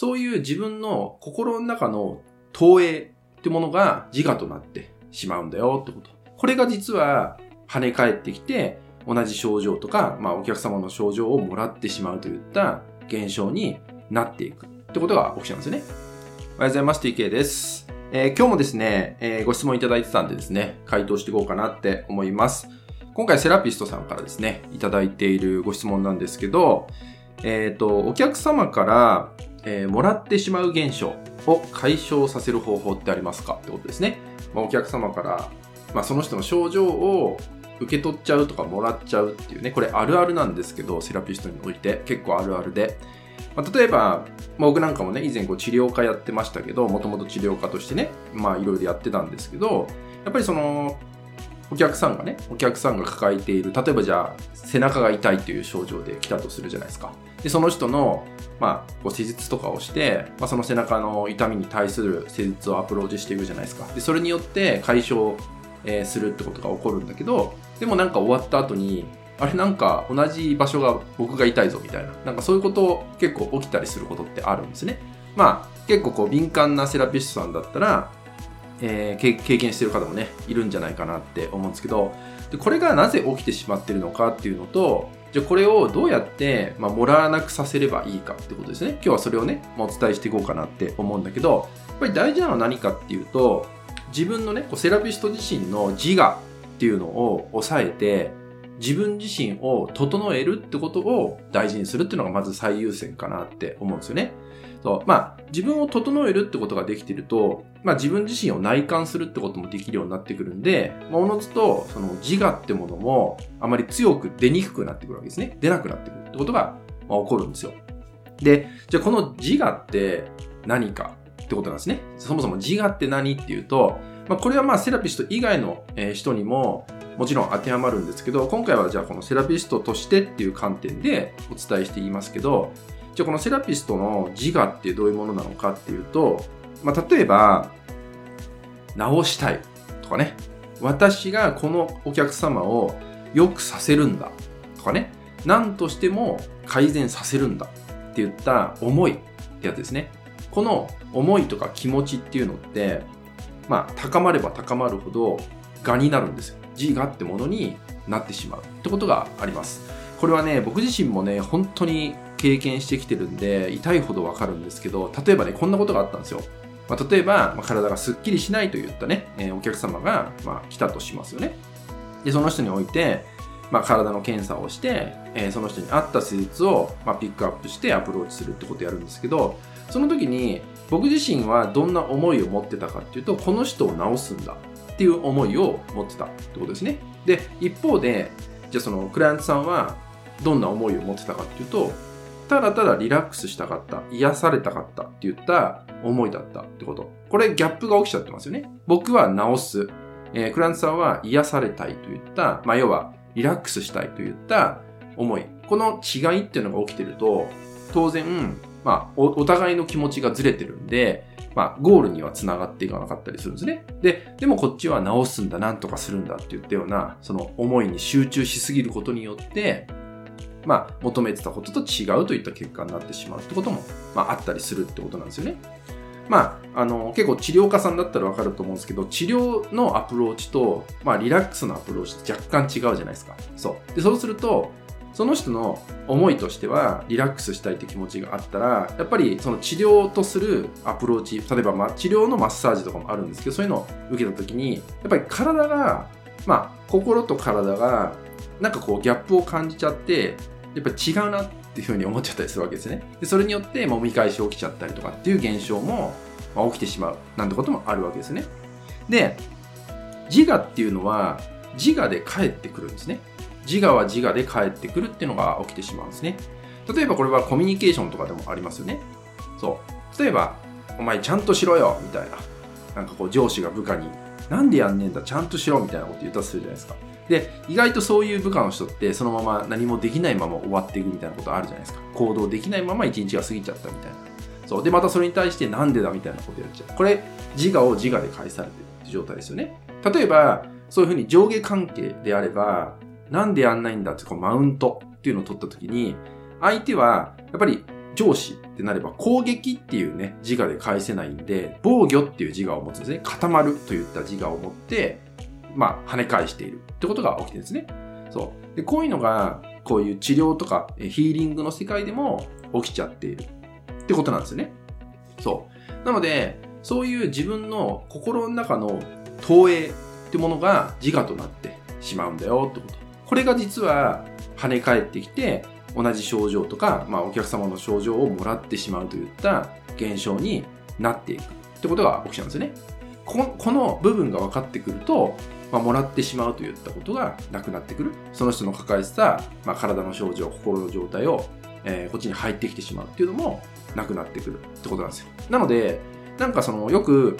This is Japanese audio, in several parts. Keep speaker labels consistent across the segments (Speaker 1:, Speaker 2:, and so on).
Speaker 1: そういう自分の心の中の投影ってものが自我となってしまうんだよってこと。これが実は跳ね返ってきて、同じ症状とか、まあお客様の症状をもらってしまうといった現象になっていくってことが起きちゃうんですよね。おはようございます。TK です。えー、今日もですね、えー、ご質問いただいてたんでですね、回答していこうかなって思います。今回セラピストさんからですね、いただいているご質問なんですけど、えっ、ー、と、お客様から、えー、もらってしまう現象を解消させる方法ってありますかってことですね。まあ、お客様から、まあ、その人の症状を受け取っちゃうとかもらっちゃうっていうね、これあるあるなんですけど、セラピストにおいて結構あるあるで。まあ、例えば、まあ、僕なんかもね、以前こう治療家やってましたけど、もともと治療家としてね、まあいろいろやってたんですけど、やっぱりその、お客さんがね、お客さんが抱えている、例えばじゃあ、背中が痛いという症状で来たとするじゃないですか。で、その人の、まあ、こう施術とかをして、まあ、その背中の痛みに対する施術をアプローチしていくじゃないですか。で、それによって解消、えー、するってことが起こるんだけど、でもなんか終わった後に、あれなんか同じ場所が僕が痛いぞみたいな、なんかそういうこと結構起きたりすることってあるんですね。まあ結構こう敏感なセラピストさんだったら、えー、経験してる方もね、いるんじゃないかなって思うんですけど、でこれがなぜ起きてしまってるのかっていうのと、じゃあこれをどうやって、まあ、もらわなくさせればいいかってことですね。今日はそれをね、まあ、お伝えしていこうかなって思うんだけど、やっぱり大事なのは何かっていうと、自分のね、こうセラピスト自身の自我っていうのを抑えて、自分自身を整えるってことを大事にするっていうのがまず最優先かなって思うんですよね。そう。まあ、自分を整えるってことができてると、まあ自分自身を内観するってこともできるようになってくるんで、まあ、おのずと、その自我ってものもあまり強く出にくくなってくるわけですね。出なくなってくるってことが、まあ、起こるんですよ。で、じゃあこの自我って何かってことなんですね。そもそも自我って何っていうと、まあこれはまあセラピスト以外の人にももちろん当てはまるんですけど、今回はじゃあこのセラピストとしてっていう観点でお伝えしていますけど、じゃあこのセラピストの自我ってどういうものなのかっていうと、まあ、例えば、直したいとかね、私がこのお客様を良くさせるんだとかね、何としても改善させるんだって言った思いってやつですね。この思いとか気持ちっていうのって、まあ、高まれば高まるほど、我になるんですよ。自我ってものになってしまうってことがあります。これはね、僕自身もね、本当に経験してきてるんで、痛いほどわかるんですけど、例えばね、こんなことがあったんですよ。まあ、例えば、まあ、体がスッキリしないといったね、えー、お客様が、まあ、来たとしますよね。で、その人において、まあ、体の検査をして、えー、その人に合った施術を、まあ、ピックアップしてアプローチするってことをやるんですけど、その時に僕自身はどんな思いを持ってたかっていうと、この人を治すんだっていう思いを持ってたってことですね。で、一方で、じゃあそのクライアントさんはどんな思いを持ってたかっていうと、ただただリラックスしたかった、癒されたかったって言った思いだったってこと。これギャップが起きちゃってますよね。僕は治す。えー、クライアントさんは癒されたいといった、まあ、要はリラックスしたいといった思い。この違いっていうのが起きてると、当然、まあお、互いの気持ちがずれてるんで、まあ、ゴールには繋がっていかなかったりするんですね。で、でもこっちは直すんだ、なんとかするんだって言ったような、その思いに集中しすぎることによって、まあ、求めてたことと違うといった結果になってしまうってことも、まあ、あったりするってことなんですよね。まあ、あの、結構治療家さんだったらわかると思うんですけど、治療のアプローチと、まあ、リラックスのアプローチって若干違うじゃないですか。そう。で、そうすると、その人の思いとしては、リラックスしたいって気持ちがあったら、やっぱりその治療とするアプローチ、例えば、ま、治療のマッサージとかもあるんですけど、そういうのを受けた時に、やっぱり体が、まあ、心と体が、なんかこうギャップを感じちゃって、やっぱり違うなっていうふうに思っちゃったりするわけですね。でそれによってもみ返し起きちゃったりとかっていう現象も、ま、起きてしまうなんてこともあるわけですね。で、自我っていうのは自我で帰ってくるんですね。自我は自我で帰ってくるっていうのが起きてしまうんですね。例えばこれはコミュニケーションとかでもありますよね。そう。例えば、お前ちゃんとしろよみたいな。なんかこう上司が部下に、なんでやんねえんだ、ちゃんとしろみたいなこと言ったとするじゃないですか。で、意外とそういう部下の人ってそのまま何もできないまま終わっていくみたいなことあるじゃないですか。行動できないまま一日が過ぎちゃったみたいな。そう。で、またそれに対してなんでだみたいなことやっちゃう。これ、自我を自我で返されてるって状態ですよね。例えば、そういうふうに上下関係であれば、なんでやんないんだってこうマウントっていうのを取った時に、相手は、やっぱり上司ってなれば攻撃っていうね、自我で返せないんで、防御っていう自我を持つんですね。固まるといった自我を持って、まあ、跳ね返しているってことが起きてるんですね。そう。で、こういうのが、こういう治療とかヒーリングの世界でも起きちゃっているってことなんですよね。そう。なので、そういう自分の心の中の投影ってものが自我となってしまうんだよってこと。これが実は跳ね返ってきて、同じ症状とか、まあ、お客様の症状をもらってしまうといった現象になっていくってことが起きちゃうんですよね。この部分が分かってくると、まあ、もらってしまうといったことがなくなってくる。その人の抱えてた、まあ、体の症状、心の状態を、えー、こっちに入ってきてしまうっていうのもなくなってくるってことなんですよ。なので、なんかその、よく、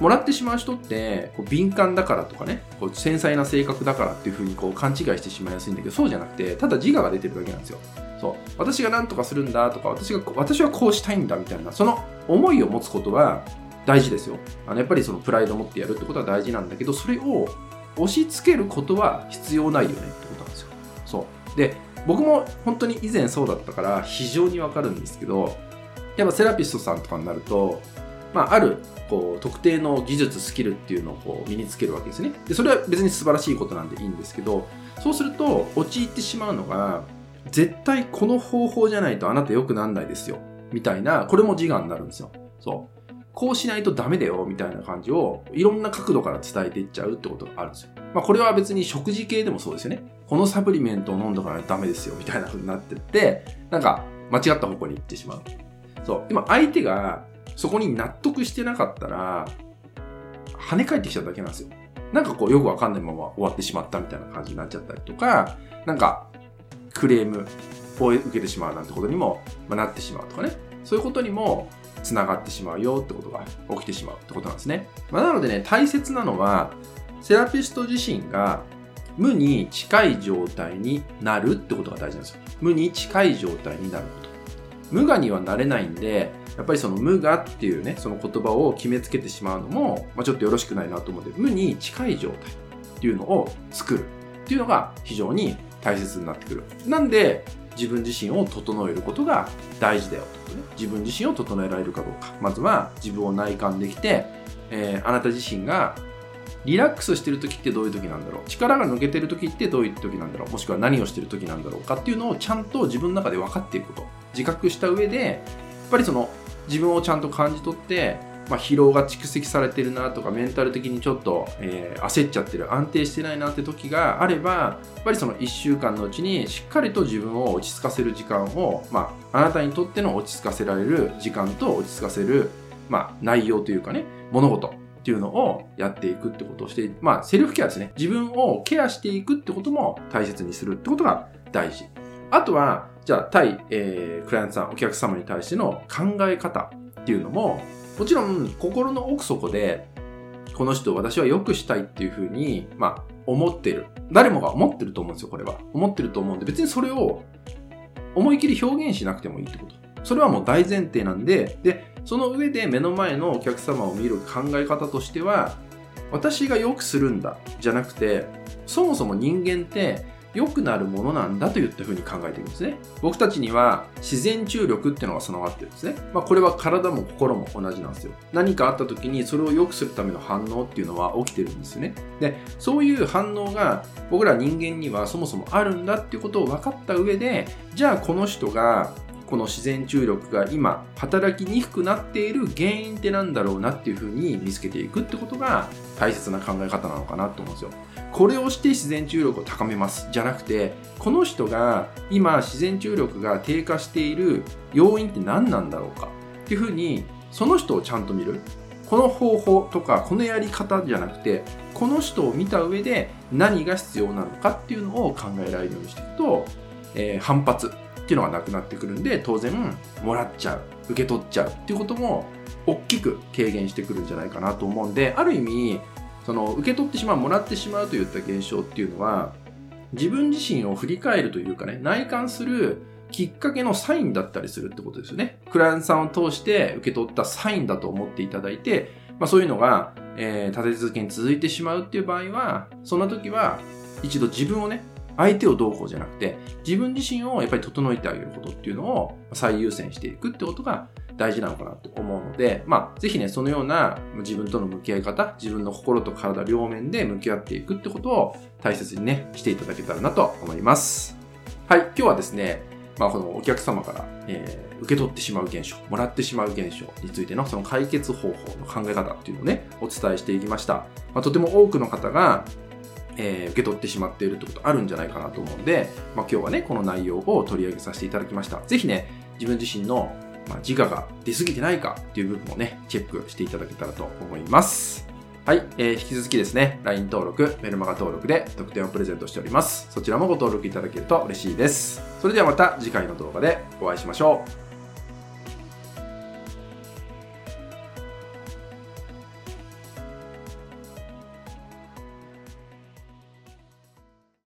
Speaker 1: もらってしまう人って、こう敏感だからとかね、こう繊細な性格だからっていうふうにこう勘違いしてしまいやすいんだけど、そうじゃなくて、ただ自我が出てるだけなんですよ。そう。私が何とかするんだとか、私が、私はこうしたいんだみたいな、その思いを持つことは大事ですよ。あの、やっぱりそのプライドを持ってやるってことは大事なんだけど、それを押し付けることは必要ないよねってことなんですよ。そう。で、僕も本当に以前そうだったから非常にわかるんですけど、やっぱセラピストさんとかになると、まあ、あるこう特定の技術スキルっていうのをこう身につけるわけですねでそれは別に素晴らしいことなんでいいんですけどそうすると陥ってしまうのが絶対この方法じゃないとあなた良くなんないですよみたいなこれも自我になるんですよそうこうしないとダメだよみたいな感じをいろんな角度から伝えていっちゃうってことがあるんですよ。まあこれは別に食事系でもそうですよね。このサプリメントを飲んだからダメですよみたいな風になってって、なんか間違った方向に行ってしまう。そう。今相手がそこに納得してなかったら、跳ね返ってきちゃうだけなんですよ。なんかこうよくわかんないまま終わってしまったみたいな感じになっちゃったりとか、なんかクレームを受けてしまうなんてことにも、まなってしまうとかね。そういうことにも繋がってしまうよってことが起きてしまうってことなんですね。まあ、なのでね、大切なのは、セラピスト自身が無に近い状態になるってことが大事なんですよ。無に近い状態になること。無我にはなれないんで、やっぱりその無我っていうね、その言葉を決めつけてしまうのも、まあ、ちょっとよろしくないなと思うので、無に近い状態っていうのを作るっていうのが非常に大切になってくる。なんで、自分自身を整えることが大事だよとね。自分自身を整えられるかどうか。まずは自分を内観できて、えー、あなた自身がリラックスしてる時ってどういう時なんだろう力が抜けてる時ってどういう時なんだろうもしくは何をしてる時なんだろうかっていうのをちゃんと自分の中で分かっていくこと自覚した上でやっぱりその自分をちゃんと感じ取って、まあ、疲労が蓄積されてるなとかメンタル的にちょっと、えー、焦っちゃってる安定してないなって時があればやっぱりその1週間のうちにしっかりと自分を落ち着かせる時間を、まあ、あなたにとっての落ち着かせられる時間と落ち着かせる、まあ、内容というかね物事っていうのをやっていくってことをして、まあ、セルフケアですね。自分をケアしていくってことも大切にするってことが大事。あとは、じゃあ、対、えー、クライアントさん、お客様に対しての考え方っていうのも、もちろん、心の奥底で、この人を私は良くしたいっていうふうに、まあ、思ってる。誰もが思ってると思うんですよ、これは。思ってると思うんで、別にそれを思い切り表現しなくてもいいってこと。それはもう大前提なんで、で、その上で目の前のお客様を見る考え方としては、私が良くするんだ、じゃなくて、そもそも人間って良くなるものなんだといったふうに考えているんですね。僕たちには自然注力っていうのが備わってるんですね。まあ、これは体も心も同じなんですよ。何かあった時にそれを良くするための反応っていうのは起きてるんですね。で、そういう反応が僕ら人間にはそもそもあるんだっていうことを分かった上で、じゃあこの人がこの自然注力が今働きにくくなっている原因ってなんだろうなっていうふうに見つけていくってことが大切な考え方なのかなと思うんですよ。これをして自然注力を高めますじゃなくてこの人が今自然注力が低下している要因って何なんだろうかっていうふうにその人をちゃんと見るこの方法とかこのやり方じゃなくてこの人を見た上で何が必要なのかっていうのを考えられるようにしていくと、えー、反発っていうのがなくなってくるんで、当然、もらっちゃう、受け取っちゃうっていうことも、大きく軽減してくるんじゃないかなと思うんで、ある意味、その、受け取ってしまう、もらってしまうといった現象っていうのは、自分自身を振り返るというかね、内観するきっかけのサインだったりするってことですよね。クライアントさんを通して受け取ったサインだと思っていただいて、まあそういうのが、えー、立て続けに続いてしまうっていう場合は、そんな時は、一度自分をね、相手をどうこうじゃなくて、自分自身をやっぱり整えてあげることっていうのを最優先していくってことが大事なのかなと思うので、まあ、ぜひね、そのような自分との向き合い方、自分の心と体両面で向き合っていくってことを大切にね、していただけたらなと思います。はい、今日はですね、まあ、このお客様から、えー、受け取ってしまう現象、もらってしまう現象についてのその解決方法の考え方っていうのをね、お伝えしていきました。まあ、とても多くの方が、えー、受け取ってしまっているってことあるんじゃないかなと思うんで、まあ、今日はね、この内容を取り上げさせていただきました。ぜひね、自分自身の、まあ、自我が出過ぎてないかっていう部分をね、チェックしていただけたらと思います。はい、えー、引き続きですね、LINE 登録、メルマガ登録で特典をプレゼントしております。そちらもご登録いただけると嬉しいです。それではまた次回の動画でお会いしましょう。